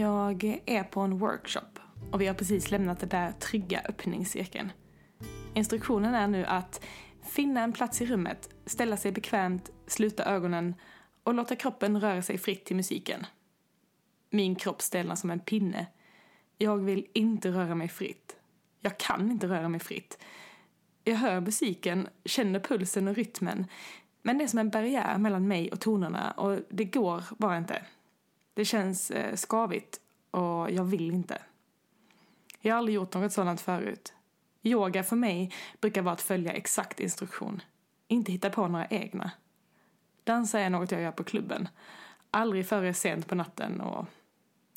Jag är på en workshop och vi har precis lämnat den där trygga öppningscirkeln. Instruktionen är nu att finna en plats i rummet, ställa sig bekvämt, sluta ögonen och låta kroppen röra sig fritt till musiken. Min kropp stelnar som en pinne. Jag vill inte röra mig fritt. Jag kan inte röra mig fritt. Jag hör musiken, känner pulsen och rytmen, men det är som en barriär mellan mig och tonerna och det går bara inte. Det känns eh, skavigt och jag vill inte. Jag har aldrig gjort något sådant förut. Yoga för mig brukar vara att följa exakt instruktion. Inte hitta på några egna. Dansa är något jag gör på klubben. Aldrig före sent på natten och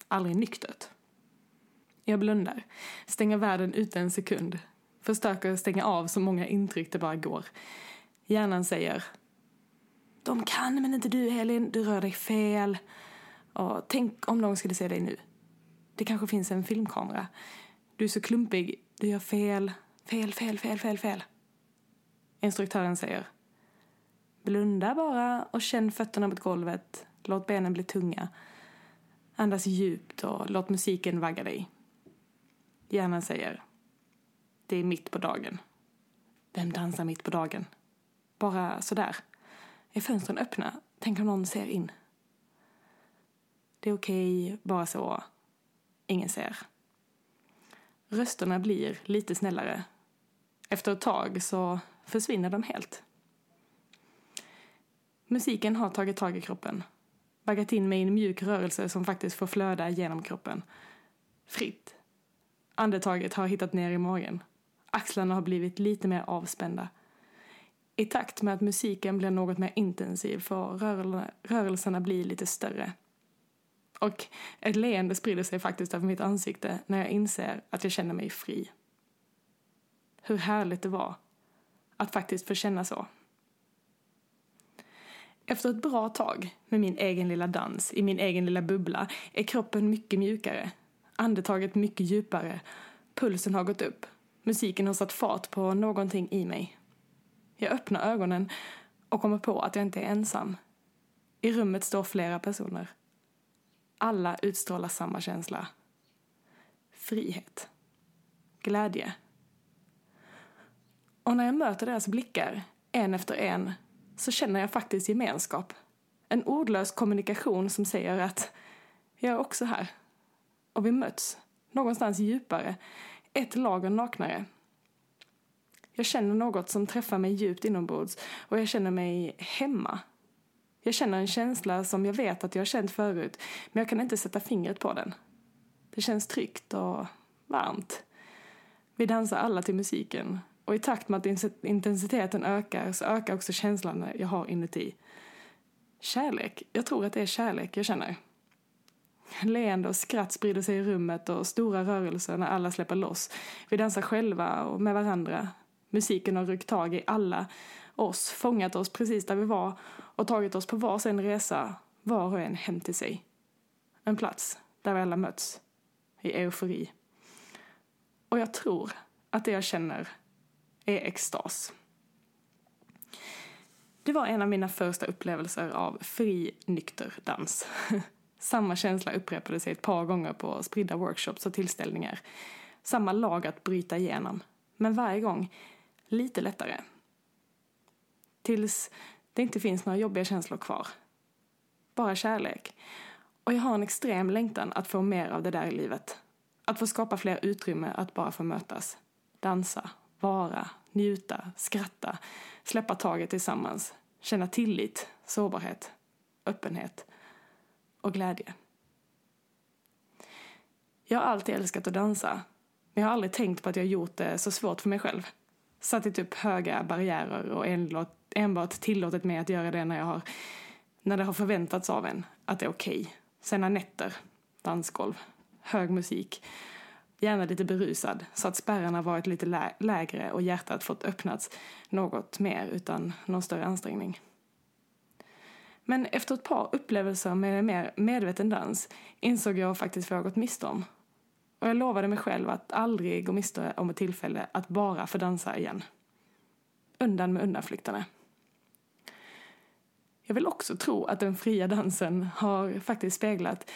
aldrig nyktert. Jag blundar, stänger världen ute en sekund, försöker stänga av så många intryck det bara går. Hjärnan säger De kan men inte du Elin, du rör dig fel. Och tänk om någon skulle se dig nu. Det kanske finns en filmkamera. Du är så klumpig, du gör fel, fel, fel, fel, fel, fel. Instruktören säger Blunda bara och känn fötterna mot golvet. Låt benen bli tunga. Andas djupt och låt musiken vagga dig. Hjärnan säger Det är mitt på dagen. Vem dansar mitt på dagen? Bara sådär. Är fönstren öppna? Tänk om någon ser in. Det är okej, bara så. Ingen ser. Rösterna blir lite snällare. Efter ett tag så försvinner de helt. Musiken har tagit tag i kroppen. Baggat in mig i en mjuk rörelse som faktiskt får flöda genom kroppen. Fritt. Andetaget har hittat ner i magen. Axlarna har blivit lite mer avspända. I takt med att musiken blir något mer intensiv får rörelserna bli lite större. Och ett leende sprider sig faktiskt över mitt ansikte när jag inser att jag känner mig fri. Hur härligt det var att faktiskt få känna så. Efter ett bra tag med min egen lilla dans i min egen lilla bubbla är kroppen mycket mjukare, andetaget mycket djupare, pulsen har gått upp, musiken har satt fart på någonting i mig. Jag öppnar ögonen och kommer på att jag inte är ensam. I rummet står flera personer. Alla utstrålar samma känsla. Frihet. Glädje. Och när jag möter deras blickar, en efter en, så känner jag faktiskt gemenskap. En ordlös kommunikation som säger att jag är också här. Och vi möts, någonstans djupare, ett lager naknare. Jag känner något som träffar mig djupt inombords och jag känner mig hemma. Jag känner en känsla som jag vet att jag har känt förut, men jag kan inte sätta fingret på den. Det känns tryggt och varmt. Vi dansar alla till musiken och i takt med att intensiteten ökar så ökar också känslan jag har inuti. Kärlek. Jag tror att det är kärlek jag känner. Leende och skratt sprider sig i rummet och stora rörelser när alla släpper loss. Vi dansar själva och med varandra. Musiken har ryckt tag i alla oss, fångat oss precis där vi var och tagit oss på varsin resa, var och en hem till sig. En plats där vi alla möts i eufori. Och jag tror att det jag känner är extas. Det var en av mina första upplevelser av fri, nykter dans. Samma känsla upprepade sig ett par gånger på spridda workshops och tillställningar. Samma lag att bryta igenom, men varje gång lite lättare. Tills det inte finns några jobbiga känslor kvar. Bara kärlek. Och jag har en extrem längtan att få mer av det där i livet. Att få skapa fler utrymme att bara få mötas. Dansa, vara, njuta, skratta, släppa taget tillsammans, känna tillit, sårbarhet, öppenhet och glädje. Jag har alltid älskat att dansa, men jag har aldrig tänkt på att jag gjort det så svårt för mig själv. Satt upp typ höga barriärer och enbart tillåtit mig att göra det när jag har när det har förväntats av en att det är okej. Okay. Sena nätter, dansgolv, hög musik gärna lite berusad, så att spärrarna varit lite lä lägre och hjärtat fått öppnats något mer utan någon större ansträngning. Men efter ett par upplevelser med mer medveten dans insåg jag faktiskt vad jag gått miste om. Och jag lovade mig själv att aldrig gå miste om ett tillfälle att bara få dansa igen. Undan med undanflykterna. Jag vill också tro att den fria dansen har faktiskt speglat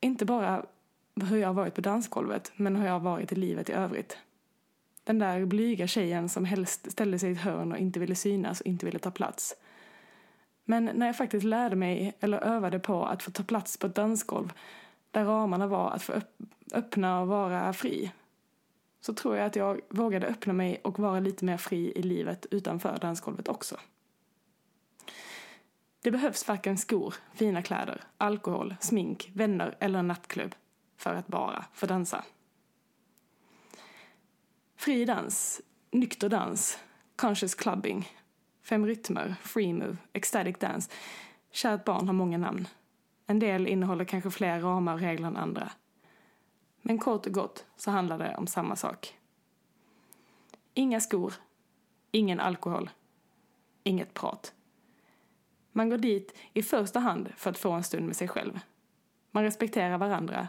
inte bara hur jag har varit på dansgolvet, men hur jag har varit i livet i övrigt. Den där blyga tjejen som helst ställde sig i ett hörn och inte ville synas och inte ville ta plats. Men när jag faktiskt lärde mig, eller övade på, att få ta plats på ett dansgolv där ramarna var att få öppna och vara fri, så tror jag att jag vågade öppna mig och vara lite mer fri i livet utanför dansgolvet också. Det behövs varken skor, fina kläder, alkohol, smink, vänner eller en nattklubb för att bara få dansa. Fri dans, nykter dans, conscious clubbing, fem rytmer, free move, ecstatic dance. Kärt barn har många namn. En del innehåller kanske fler ramar och regler än andra. Men kort och gott så handlar det om samma sak. Inga skor, ingen alkohol, inget prat. Man går dit i första hand för att få en stund med sig själv. Man respekterar varandra,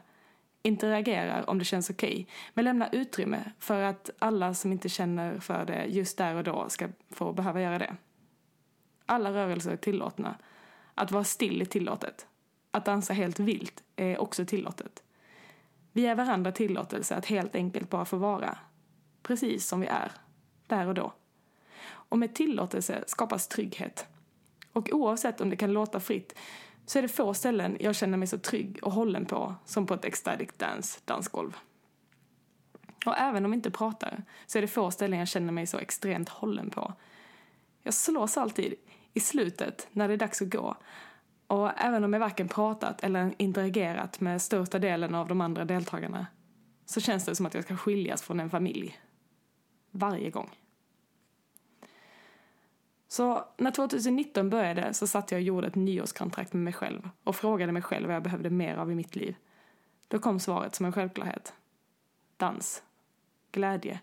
interagerar om det känns okej, okay, men lämnar utrymme för att alla som inte känner för det just där och då ska få behöva göra det. Alla rörelser är tillåtna. Att vara still är tillåtet. Att dansa helt vilt är också tillåtet. Vi ger varandra tillåtelse att helt enkelt bara få vara. Precis som vi är, där och då. Och med tillåtelse skapas trygghet. Och oavsett om det kan låta fritt så är det få ställen jag känner mig så trygg och hållen på som på ett ecstatic dance dansgolv. Och även om jag inte pratar så är det få ställen jag känner mig så extremt hållen på. Jag slås alltid i slutet när det är dags att gå. Och även om jag varken pratat eller interagerat med största delen av de andra deltagarna så känns det som att jag ska skiljas från en familj. Varje gång. Så när 2019 började så satt jag och gjorde ett nyårskontrakt med mig själv och frågade mig själv vad jag behövde mer av i mitt liv. Då kom svaret som en självklarhet. Dans. Glädje.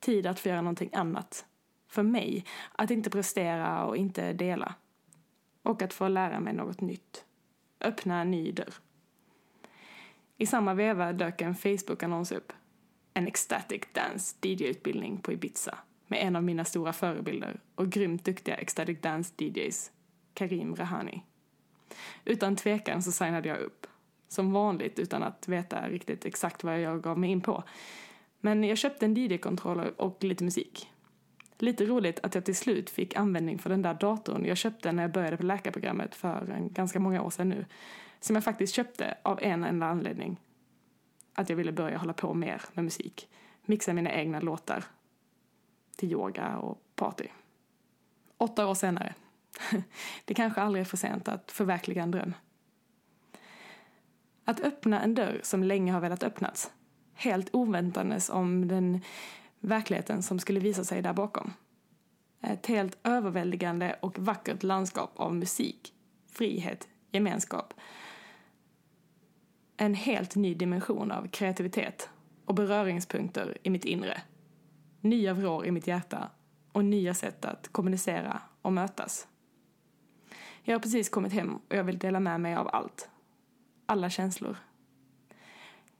Tid att få göra någonting annat. För mig, att inte prestera och inte dela. Och att få lära mig något nytt. Öppna en ny dörr. I samma veva dök en Facebook-annons upp. En ecstatic dance DJ-utbildning på Ibiza med en av mina stora förebilder och grymt duktiga ecstatic dance DJs, Karim Rahani. Utan tvekan så signade jag upp. Som vanligt utan att veta riktigt exakt vad jag gav mig in på. Men jag köpte en DJ-kontroller och lite musik. Lite roligt att jag till slut fick användning för den där datorn jag köpte när jag började på läkarprogrammet för en ganska många år sedan nu. Som jag faktiskt köpte av en enda anledning. Att jag ville börja hålla på mer med musik. Mixa mina egna låtar till yoga och party. Åtta år senare. Det kanske aldrig är för sent att förverkliga en dröm. Att öppna en dörr som länge har velat öppnats. Helt oväntandes om den verkligheten som skulle visa sig där bakom. Ett helt överväldigande och vackert landskap av musik, frihet, gemenskap. En helt ny dimension av kreativitet och beröringspunkter i mitt inre nya vrår i mitt hjärta och nya sätt att kommunicera och mötas. Jag har precis kommit hem och jag vill dela med mig av allt. Alla känslor.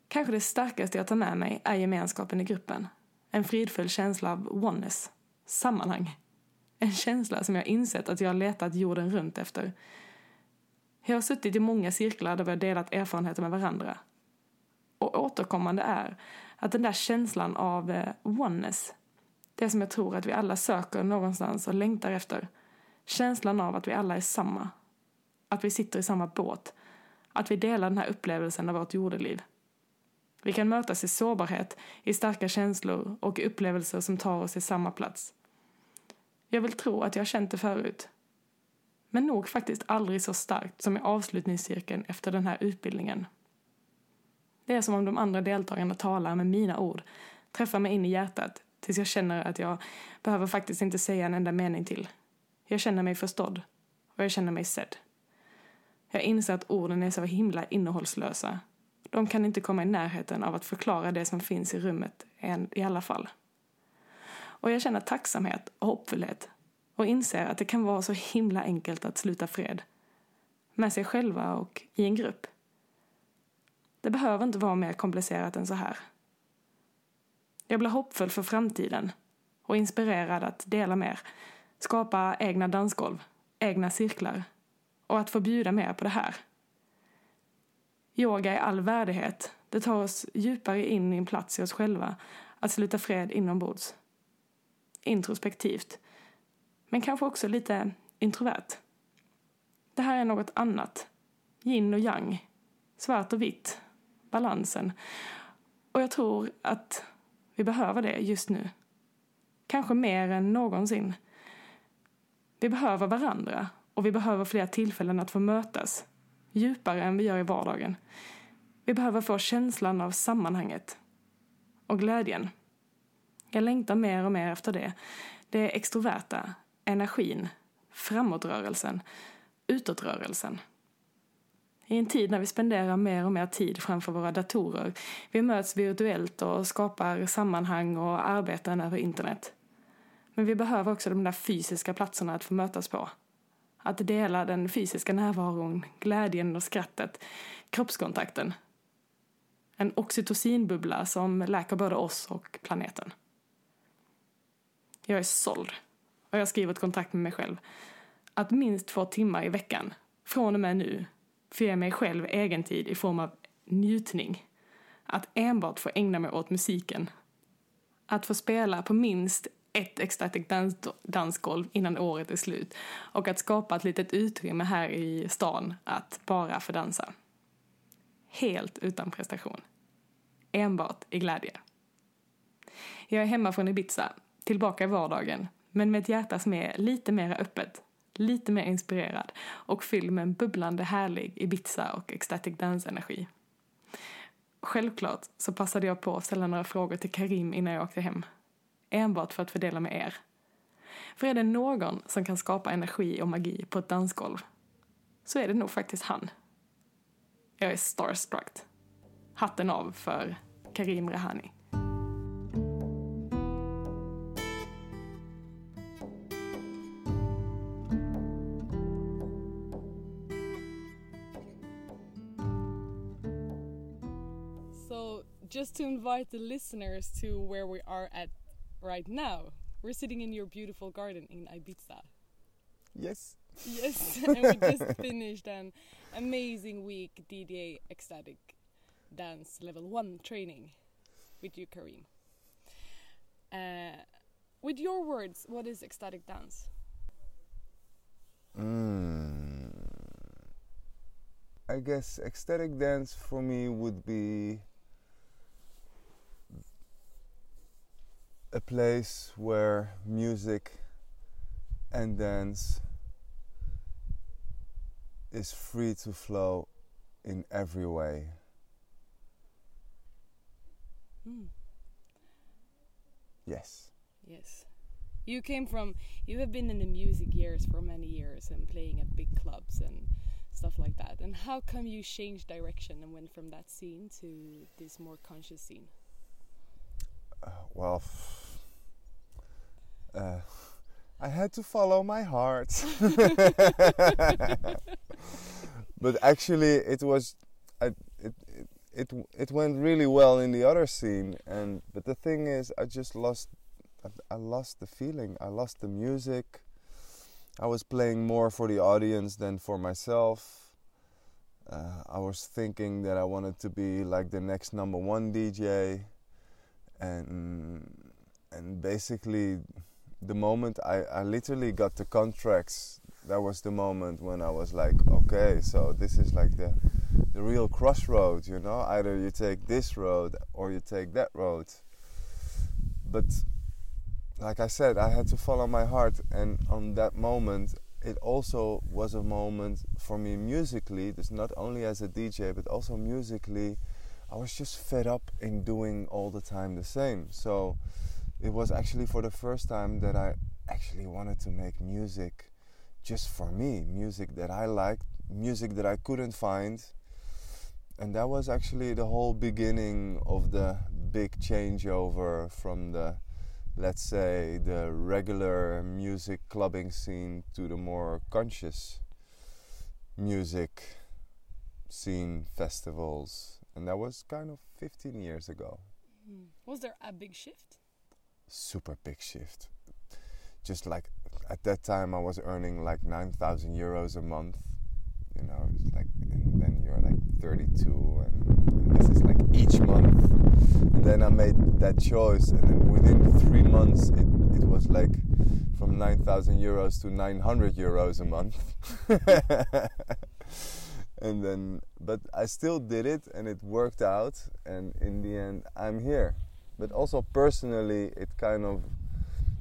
Kanske det starkaste jag tar med mig är gemenskapen i gruppen. En fridfull känsla av oneness, sammanhang. En känsla som jag insett att jag har letat jorden runt efter. Jag har suttit i många cirklar där vi har delat erfarenheter med varandra. Och återkommande är att den där känslan av eh, oneness, det som jag tror att vi alla söker någonstans och längtar efter. Känslan av att vi alla är samma. Att vi sitter i samma båt. Att vi delar den här upplevelsen av vårt jordeliv. Vi kan mötas i sårbarhet, i starka känslor och upplevelser som tar oss till samma plats. Jag vill tro att jag har känt det förut. Men nog faktiskt aldrig så starkt som i avslutningscirkeln efter den här utbildningen. Det är som om de andra deltagarna talar med mina ord, träffar mig in i hjärtat, tills jag känner att jag behöver faktiskt inte säga en enda mening till. Jag känner mig förstådd och jag känner mig sedd. Jag inser att orden är så himla innehållslösa. De kan inte komma i närheten av att förklara det som finns i rummet i alla fall. Och jag känner tacksamhet och hoppfullhet och inser att det kan vara så himla enkelt att sluta fred. Med sig själva och i en grupp. Det behöver inte vara mer komplicerat än så här. Jag blir hoppfull för framtiden och inspirerad att dela mer, skapa egna dansgolv, egna cirklar och att få bjuda mer på det här. Yoga i all värdighet. Det tar oss djupare in i en plats i oss själva att sluta fred inombords. Introspektivt. Men kanske också lite introvert. Det här är något annat. Yin och yang. Svart och vitt. Balansen. Och jag tror att vi behöver det just nu. Kanske mer än någonsin. Vi behöver varandra och vi behöver fler tillfällen att få mötas. Djupare än vi gör i vardagen. Vi behöver få känslan av sammanhanget. Och glädjen. Jag längtar mer och mer efter det. Det extroverta, energin, framåtrörelsen, utåtrörelsen. I en tid när vi spenderar mer och mer tid framför våra datorer. Vi möts virtuellt och skapar sammanhang och arbeten över internet. Men vi behöver också de där fysiska platserna att få mötas på. Att dela den fysiska närvaron, glädjen och skrattet, kroppskontakten. En oxytocinbubbla som läker både oss och planeten. Jag är såld. Och jag skriver ett kontrakt med mig själv. Att minst två timmar i veckan, från och med nu, får ge mig själv egentid i form av njutning. Att enbart få ägna mig åt musiken. Att få spela på minst ett ecstatic dans dansgolv innan året är slut. Och att skapa ett litet utrymme här i stan att bara få dansa. Helt utan prestation. Enbart i glädje. Jag är hemma från Ibiza, tillbaka i vardagen, men med ett hjärta som är lite mer öppet, lite mer inspirerad och fylld med en bubblande härlig Ibiza och ecstatic dance-energi. Självklart så passade jag på att ställa några frågor till Karim innan jag åkte hem. Enbart för att fördela med er. För är det någon som kan skapa energi och magi på ett dansgolv så är det nog faktiskt han. Jag är starstruck. Hatten av för Karim Rehani. just to invite the listeners to where we are at right now. We're sitting in your beautiful garden in Ibiza. Yes. Yes, and we just finished an amazing week DDA Ecstatic Dance Level 1 training with you, Karim. Uh, with your words, what is ecstatic dance? Mm. I guess ecstatic dance for me would be a place where music and dance is free to flow in every way. Mm. Yes. Yes. You came from, you have been in the music years for many years and playing at big clubs and stuff like that. And how come you changed direction and went from that scene to this more conscious scene? Uh, well, uh, I had to follow my heart. but actually, it was I, it, it it it went really well in the other scene. And but the thing is, I just lost I, I lost the feeling. I lost the music. I was playing more for the audience than for myself. Uh, I was thinking that I wanted to be like the next number one DJ, and and basically the moment I, I literally got the contracts, that was the moment when I was like, okay, so this is like the the real crossroads, you know. Either you take this road or you take that road. But like I said, I had to follow my heart, and on that moment, it also was a moment for me musically. This not only as a DJ, but also musically. I was just fed up in doing all the time the same. So it was actually for the first time that I actually wanted to make music just for me, music that I liked, music that I couldn't find. And that was actually the whole beginning of the big changeover from the, let's say, the regular music clubbing scene to the more conscious music scene festivals. And that was kind of 15 years ago. Mm. Was there a big shift? Super big shift. Just like at that time, I was earning like 9,000 euros a month. you know, like, and then you're like 32, and this is like each month. And then I made that choice, and then within three months, it, it was like from 9,000 euros to 900 euros a month. and then, but I still did it, and it worked out, and in the end, I'm here. But also personally, it kind of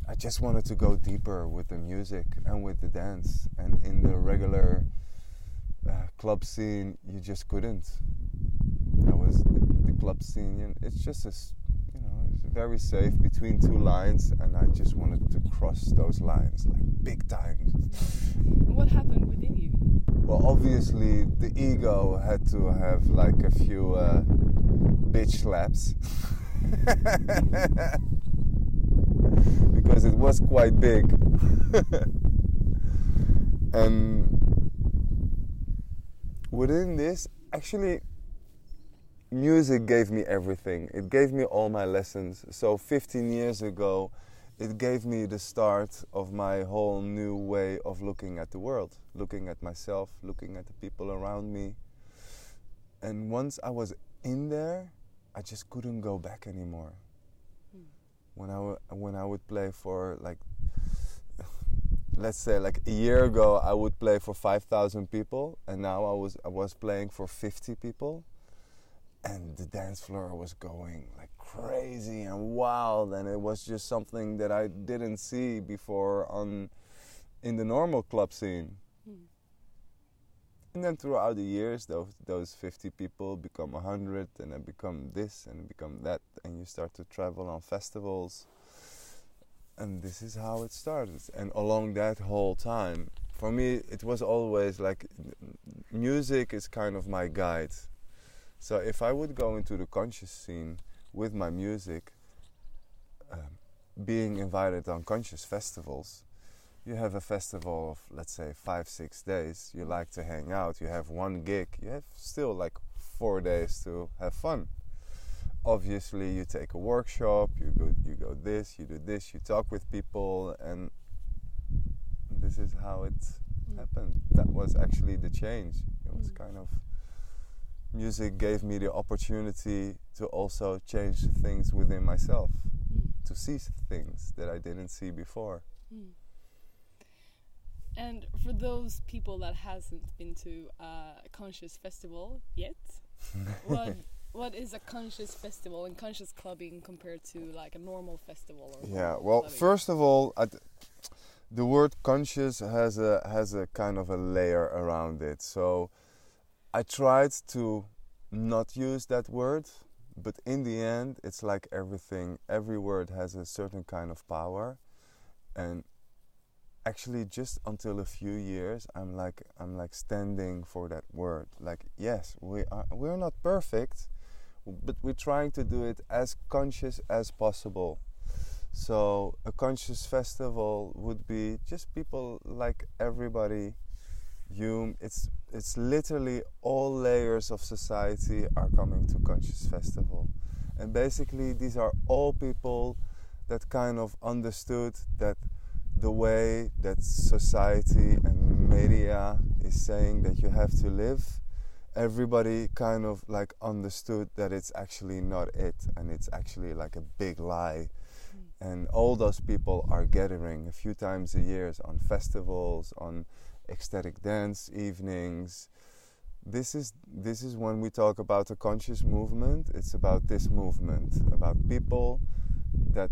I just wanted to go deeper with the music and with the dance. And in the regular uh, club scene, you just couldn't. That was the club scene. And it's just a, you know, it's very safe between two lines, and I just wanted to cross those lines like big time. What happened within you? Well, obviously the ego had to have like a few uh, bitch slaps. because it was quite big. and within this, actually, music gave me everything. It gave me all my lessons. So 15 years ago, it gave me the start of my whole new way of looking at the world, looking at myself, looking at the people around me. And once I was in there, I just couldn't go back anymore. Hmm. When I w- when I would play for like let's say like a year ago I would play for 5000 people and now I was I was playing for 50 people. And the dance floor was going like crazy and wild and it was just something that I didn't see before on in the normal club scene and then throughout the years, those those 50 people become 100, and then become this, and become that, and you start to travel on festivals. And this is how it started. And along that whole time, for me, it was always like music is kind of my guide. So if I would go into the conscious scene with my music, um, being invited on conscious festivals, you have a festival of let's say five six days you like to hang out you have one gig you have still like four days to have fun obviously you take a workshop you go you go this you do this you talk with people and this is how it mm. happened that was actually the change it was mm. kind of music gave me the opportunity to also change things within myself mm. to see things that i didn't see before mm. And for those people that hasn't been to a conscious festival yet, what what is a conscious festival and conscious clubbing compared to like a normal festival? yeah, well, clubbing? first of all, the word conscious has a has a kind of a layer around it. So I tried to not use that word, but in the end, it's like everything. Every word has a certain kind of power, and actually just until a few years i'm like i'm like standing for that word. Like yes we are we're not perfect but we're trying to do it as conscious as possible. So a conscious festival would be just people like everybody you it's it's literally all layers of society are coming to conscious festival. And basically these are all people that kind of understood that the way that society and media is saying that you have to live, everybody kind of like understood that it's actually not it and it's actually like a big lie. Mm. And all those people are gathering a few times a year on festivals, on ecstatic dance evenings. This is this is when we talk about a conscious movement. It's about this movement, about people that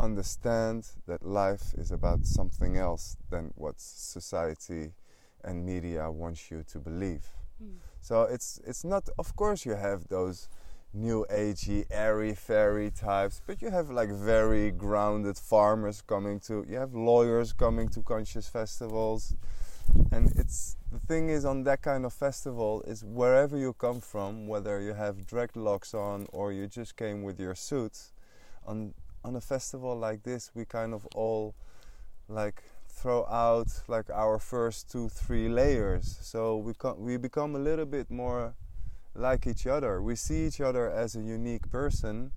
understand that life is about something else than what society and media wants you to believe. Mm. So it's it's not. Of course, you have those new agey, airy fairy types, but you have like very grounded farmers coming to. You have lawyers coming to conscious festivals, and it's the thing is on that kind of festival is wherever you come from, whether you have dreadlocks on or you just came with your suit. On on a festival like this, we kind of all like throw out like our first two three layers so we we become a little bit more like each other we see each other as a unique person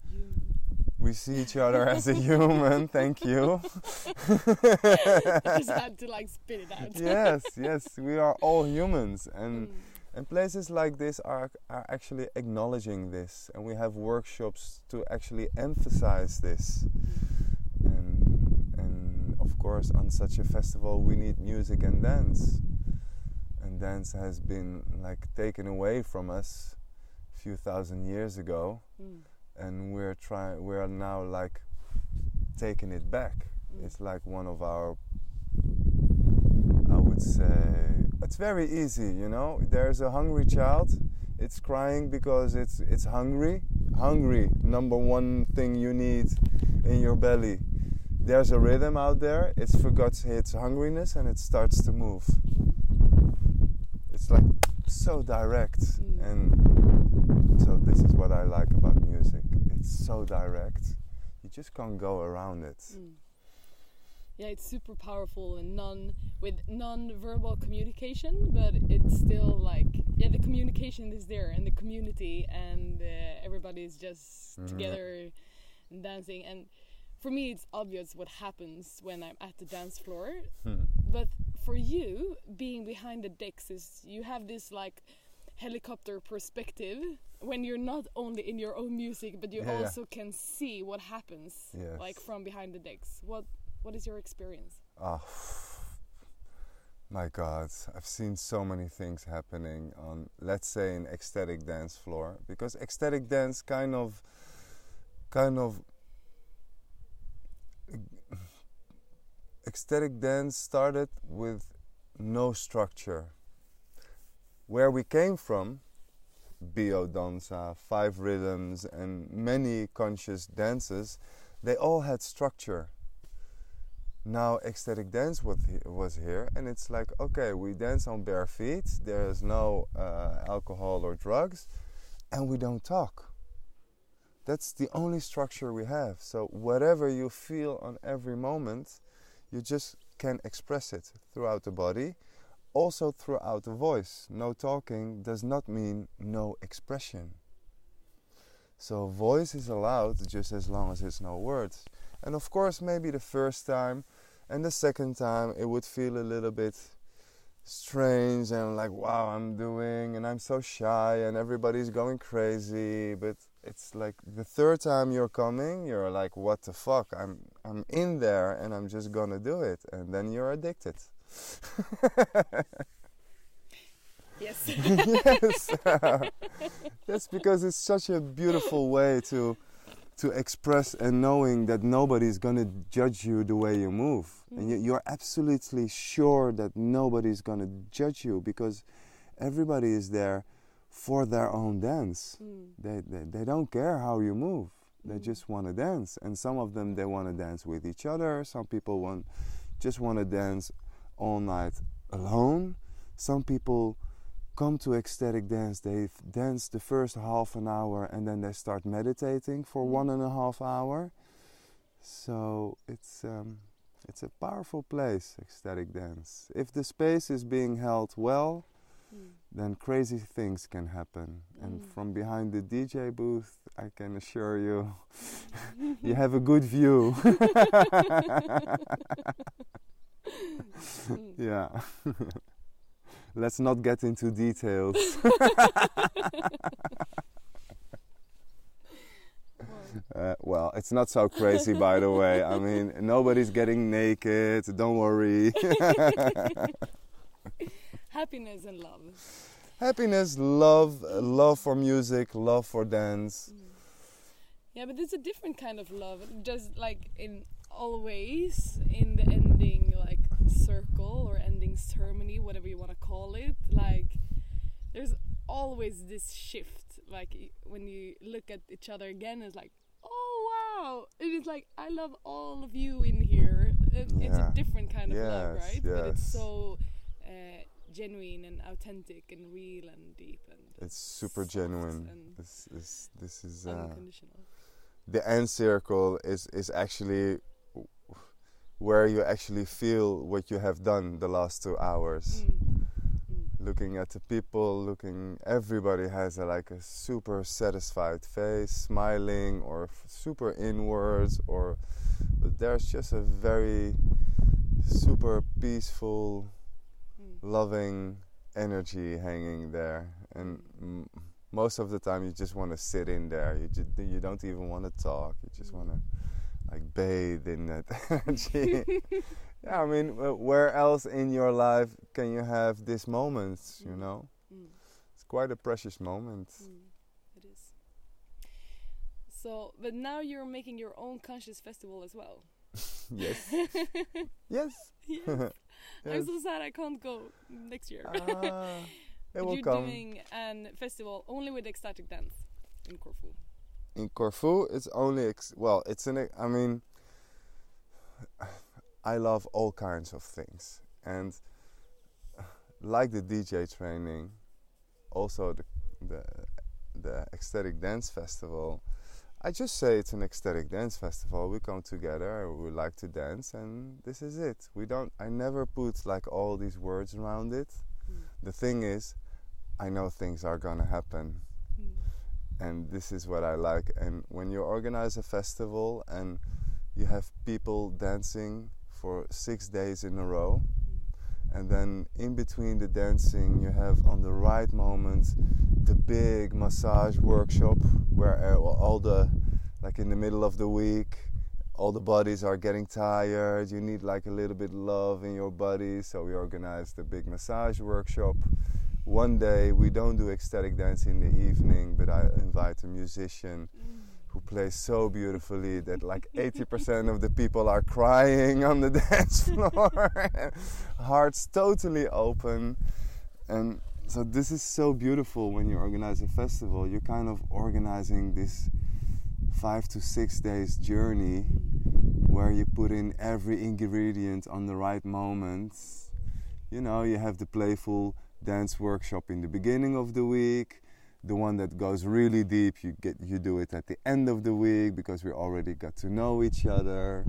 we see each other as a human. Thank you. I just had to like spit it out. yes, yes, we are all humans, and Mm. And places like this are are actually acknowledging this, and we have workshops to actually emphasize this. And and of course, on such a festival, we need music and dance, and dance has been like taken away from us a few thousand years ago Mm. and we're trying we're now like taking it back Mm. it's like one of our i would say it's very easy you know there's a hungry child it's crying because it's it's hungry hungry number one thing you need in your belly there's a rhythm out there it's forgot its hungriness and it starts to move it's like so direct Mm. and so this is what I like about music. It's so direct. You just can't go around it. Mm. Yeah, it's super powerful and non with non-verbal communication, but it's still like yeah, the communication is there and the community and uh, everybody's just Mhm. together and dancing. And for me, it's obvious what happens when I'm at the dance floor. Hmm. But for you, being behind the decks is you have this like helicopter perspective when you're not only in your own music, but you Yeah, yeah. also can see what happens Yes. like from behind the decks. What what is your experience? Oh, my God, I've seen so many things happening on, let's say, an ecstatic dance floor because ecstatic dance kind of, kind of, ecstatic dance started with no structure. Where we came from, Biodanza, five rhythms, and many conscious dances, they all had structure now ecstatic dance was he- was here and it's like okay we dance on bare feet there's no uh, alcohol or drugs and we don't talk. That's the only structure we have. So whatever you feel on every moment you just can express it throughout the body. Also throughout the voice. No talking does not mean no expression. So voice is allowed just as long as it's no words. And of course, maybe the first time and the second time it would feel a little bit strange and like, wow, I'm doing and I'm so shy and everybody's going crazy. But it's like the third time you're coming, you're like, what the fuck? I'm I'm in there and I'm just gonna do it, and then you're addicted. Yes. yes, that's because it's such a beautiful way to to express and knowing that nobody's gonna judge you the way you move, and you, you're absolutely sure that nobody's gonna judge you because everybody is there for their own dance. Mm. They they, they don't care how you move. They Mm. just want to dance, and some of them they want to dance with each other. Some people want just want to dance all night alone. Some people come to ecstatic dance. They dance the first half an hour, and then they start meditating for one and a half hour. So it's um, it's a powerful place, ecstatic dance. If the space is being held well, Mm. then crazy things can happen. And Mm. from behind the DJ booth, I can assure you, you have a good view. Mm. yeah. Let's not get into details. Well, Uh, well, it's not so crazy, by the way. I mean, nobody's getting naked. Don't worry. happiness and love. Happiness, love, love for music, love for dance. Mm. Yeah, but it's a different kind of love. Just like in always in the ending like circle or ending ceremony, whatever you want to call it, like there's always this shift. Like when you look at each other again, it's like, oh wow! It is like I love all of you in here. It, It's a different kind of love, Yes, right? But it's so uh, genuine and authentic and real and deep and It's super genuine. and This is this is uh, unconditional. the end circle is is actually where you actually feel what you have done the last two hours. Mm. Mm. looking at the people, looking. Everybody has a, like a super satisfied face, smiling or f- super inwards, or but there's just a very super peaceful, Mm. loving energy hanging there, and m- most of the time you just want to sit in there. You just, you don't even want to talk. You just want to like bathe in that energy. yeah, I mean, where else in your life can you have these moments? You Mm. know, Mm. it's quite a precious moment. Mm, it is. So, but now you're making your own conscious festival as well. yes, yes. yes. I'm so sad I can't go next year. Ah, it will you're come. doing an festival only with ecstatic dance in Corfu. In Corfu, it's only ex- well, it's an. I mean, I love all kinds of things, and like the DJ training, also the the the ecstatic dance festival. I just say it's an ecstatic dance festival. We come together, we like to dance, and this is it. We don't. I never put like all these words around it. Mm. The thing is, I know things are gonna happen. And this is what I like. And when you organize a festival and you have people dancing for six days in a row, and then in between the dancing, you have on the right moment the big massage workshop where all the, like in the middle of the week, all the bodies are getting tired. You need like a little bit love in your body, so we organize the big massage workshop. One day we don't do ecstatic dance in the evening, but I invite a musician who plays so beautifully that like 80% of the people are crying on the dance floor. Hearts totally open. And so this is so beautiful when you organize a festival. You're kind of organizing this five to six days journey where you put in every ingredient on the right moments. You know, you have the playful dance workshop in the beginning of the week the one that goes really deep you get you do it at the end of the week because we already got to know each other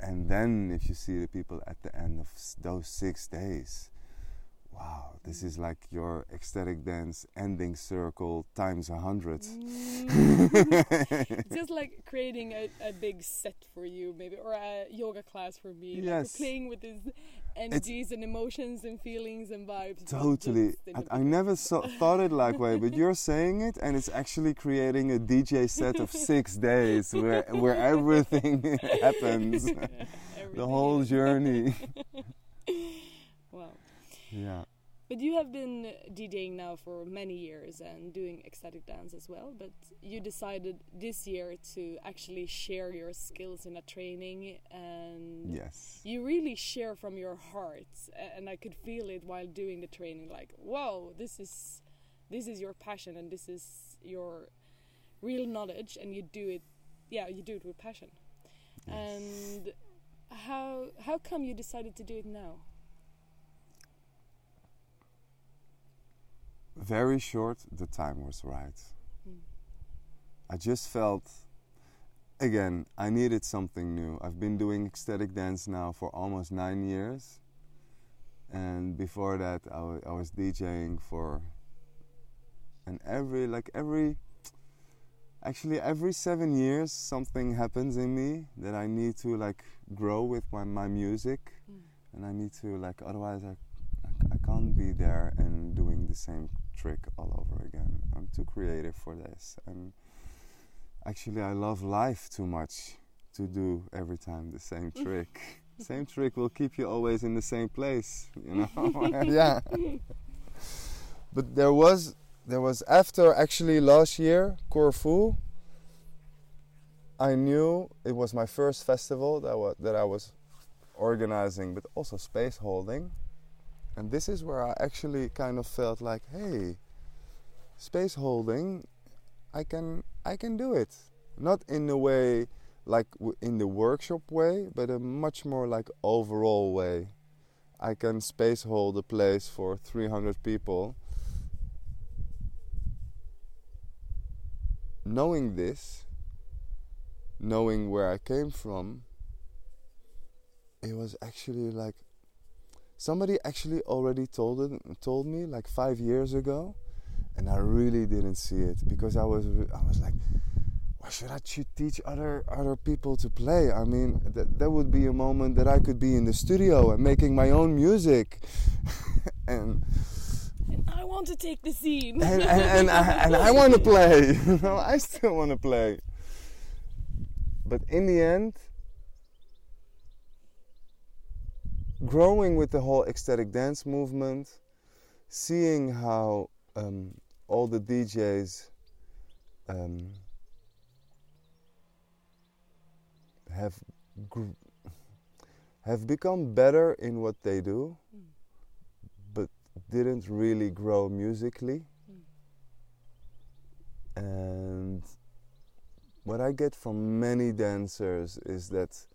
and then if you see the people at the end of those 6 days wow this is like your ecstatic dance ending circle times a 100 Mm. Just like creating a, a big set for you, maybe, or a yoga class for me. Like Yes. playing with these energies and emotions and feelings and vibes. Totally. I, I, a I bigger- never thought it like way, but you're saying it, and it's actually creating a DJ set of six days where where everything happens, the Everything whole journey. Wow. Yeah. But you have been DJing now for many years and doing ecstatic dance as well. But you decided this year to actually share your skills in a training, and Yes. you really share from your heart. And I could feel it while doing the training. Like, whoa, this is this is your passion, and this is your real knowledge, and you do it. Yeah, you do it with passion. And how how come you decided to do it now? Very short. The time was right. Mm. I just felt. Again, I needed something new. I've been doing ecstatic dance now for almost nine years, and before that, I was DJing for. And every like every. Actually, every seven years, something happens in me that I need to like grow with my, my music, Mm. and I need to like otherwise I, I can't be there and doing the same trick all over again. I'm too creative for this, and actually, I love life too much to do every time the same trick. same trick will keep you always in the same place, you know. yeah. But there was there was after actually last year Corfu. I knew it was my first festival that wa- that I was organizing, but also space holding. And this is where I actually kind of felt like, hey, space holding, I can I can do it. Not in the way like in the workshop way, but a much more like overall way. I can space hold a place for 300 people. Knowing this, knowing where I came from, it was actually like somebody actually already told it told me like five years ago and i really didn't see it because i was i was like why should i teach other other people to play i mean that, that would be a moment that i could be in the studio and making my own music and and I want to take the scene. and, and, and, I, and I want to play. You know, I still want to play. But in the end, growing with the whole ecstatic dance movement, seeing how um, all the DJs um, have gr- have become better in what they do, mm. but didn't really grow musically. Mm. And what I get from many dancers is that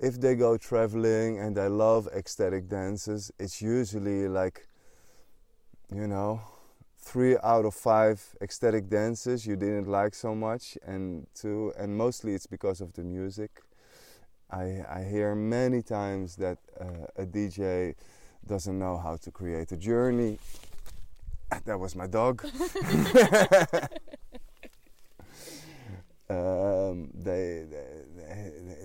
if they go traveling and they love ecstatic dances, it's usually like, you know, three out of five ecstatic dances you didn't like so much, and two, and mostly it's because of the music. I, I hear many times that uh, a DJ doesn't know how to create a journey. That was my dog. um, they, they,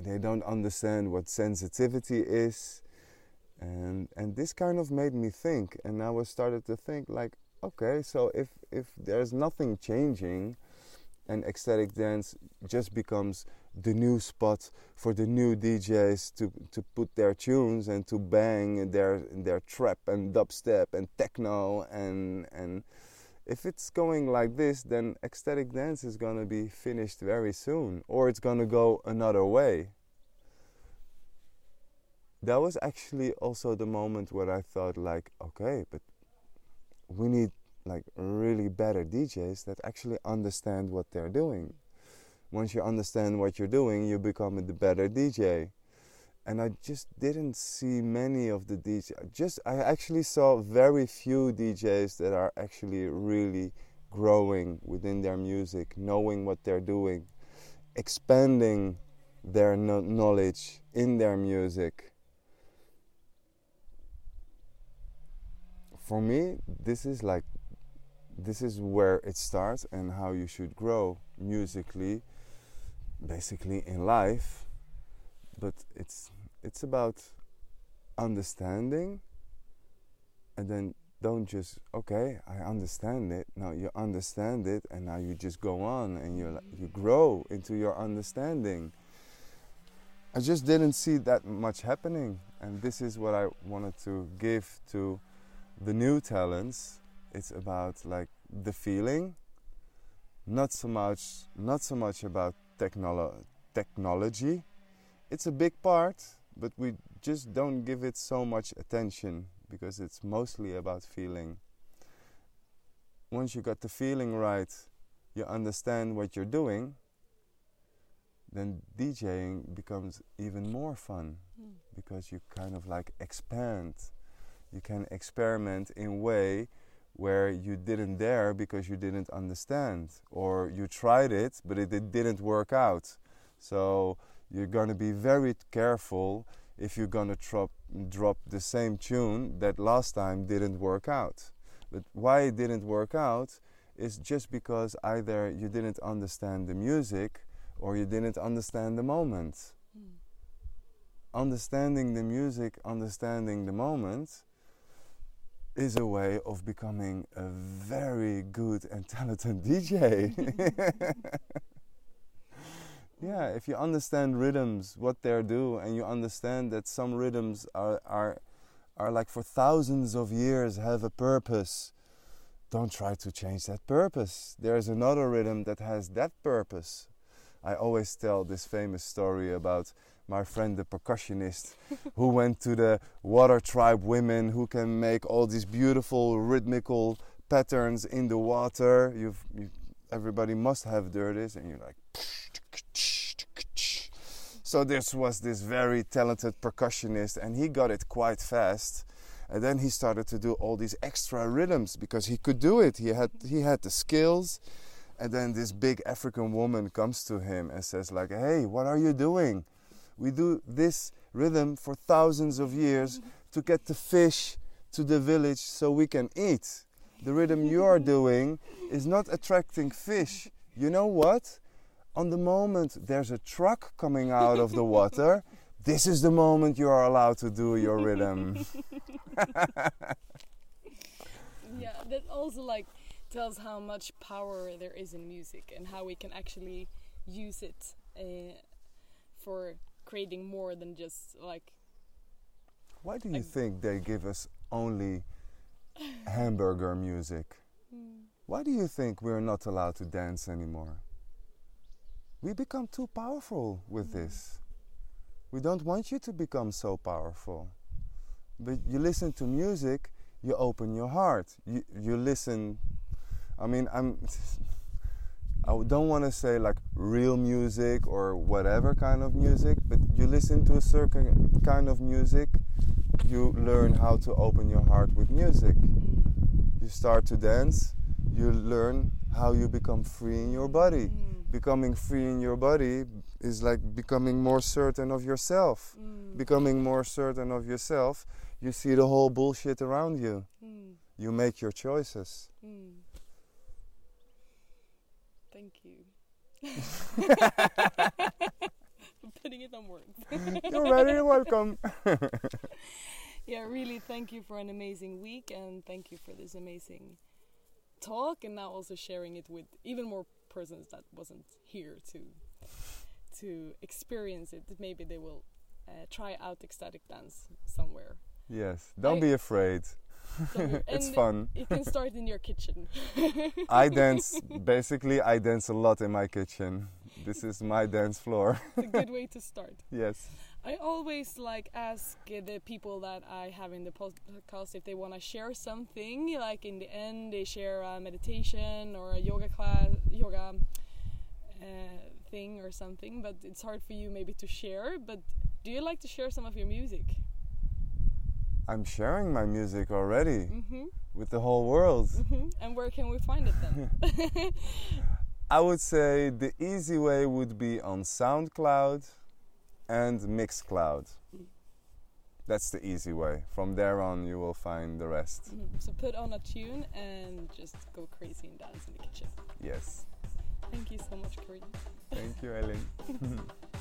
they don't understand what sensitivity is and and this kind of made me think and I was started to think like okay so if if there's nothing changing and ecstatic dance just becomes the new spot for the new DJs to, to put their tunes and to bang their their trap and dubstep and techno and and if it's going like this, then ecstatic dance is going to be finished very soon, or it's going to go another way. That was actually also the moment where I thought, like, okay, but we need like really better DJs that actually understand what they're doing. Once you understand what you're doing, you become a better DJ and I just didn't see many of the DJs. Just I actually saw very few DJs that are actually really growing within their music, knowing what they're doing, expanding their no- knowledge in their music. For me, this is like this is where it starts and how you should grow musically, basically in life. But it's it's about understanding and then don't just okay i understand it. Now you understand it and now you just go on and you you grow into your understanding. I just didn't see that much happening and this is what i wanted to give to the new talents it's about like the feeling not so much not so much about technolo- technology it's a big part, but we just don't give it so much attention because it's mostly about feeling. Once you got the feeling right, you understand what you're doing, then DJing becomes even more fun mm. because you kind of like expand. You can experiment in way where you didn't dare because you didn't understand or you tried it but it, it didn't work out. So you're going to be very careful if you're going to drop, drop the same tune that last time didn't work out. But why it didn't work out is just because either you didn't understand the music or you didn't understand the moment. Mm. Understanding the music, understanding the moment is a way of becoming a very good and talented DJ. Yeah, if you understand rhythms, what they do, and you understand that some rhythms are, are, are like for thousands of years have a purpose, don't try to change that purpose. There's another rhythm that has that purpose. I always tell this famous story about my friend the percussionist who went to the water tribe women who can make all these beautiful rhythmical patterns in the water. You've, you, everybody must have heard this, and you're like. So this was this very talented percussionist, and he got it quite fast. And then he started to do all these extra rhythms because he could do it. He had he had the skills. And then this big African woman comes to him and says like, "Hey, what are you doing? We do this rhythm for thousands of years to get the fish to the village so we can eat. The rhythm you are doing is not attracting fish. You know what? On the moment there's a truck coming out of the water, this is the moment you are allowed to do your rhythm. yeah, that also like tells how much power there is in music and how we can actually use it uh, for creating more than just like. Why do you think they give us only hamburger music? Mm. Why do you think we're not allowed to dance anymore? We become too powerful with Mm. this. We don't want you to become so powerful. But you listen to music, you open your heart. You, you listen. I mean, I'm. I don't want to say like real music or whatever kind of music, but you listen to a certain kind of music, you learn how to open your heart with music. Mm. You start to dance, you learn how you become free in your body. Mm. Becoming free in your body is like becoming more certain of yourself. Mm. Becoming more certain of yourself, you see the whole bullshit around you. Mm. You make your choices. Thank you. For putting it on words. You're very welcome. yeah, really thank you for an amazing week and thank you for this amazing talk and now also sharing it with even more persons that wasn't here to to experience it. Maybe they will uh, try out ecstatic dance somewhere. Yes, don't I- be afraid. Somewhere. it's fun. It can start in your kitchen. I dance, basically, I dance a lot in my kitchen. This is my dance floor. it's a good way to start. yes. I always like ask the people that I have in the podcast if they want to share something. Like in the end, they share a meditation or a yoga class, yoga uh, thing or something. But it's hard for you maybe to share. But do you like to share some of your music? I'm sharing my music already hmm with the whole world. hmm And where can we find it then? I would say the easy way would be on SoundCloud and Mixcloud. That's the easy way. From there on, you will find the rest. Mhm. So put on a tune and just go crazy and dance in the kitchen. Yes. Thank you so much, Corinne. Thank you, Ellen.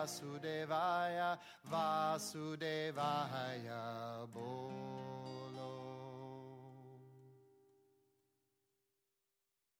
Vasudevaya, Vasudevaya, Bolo.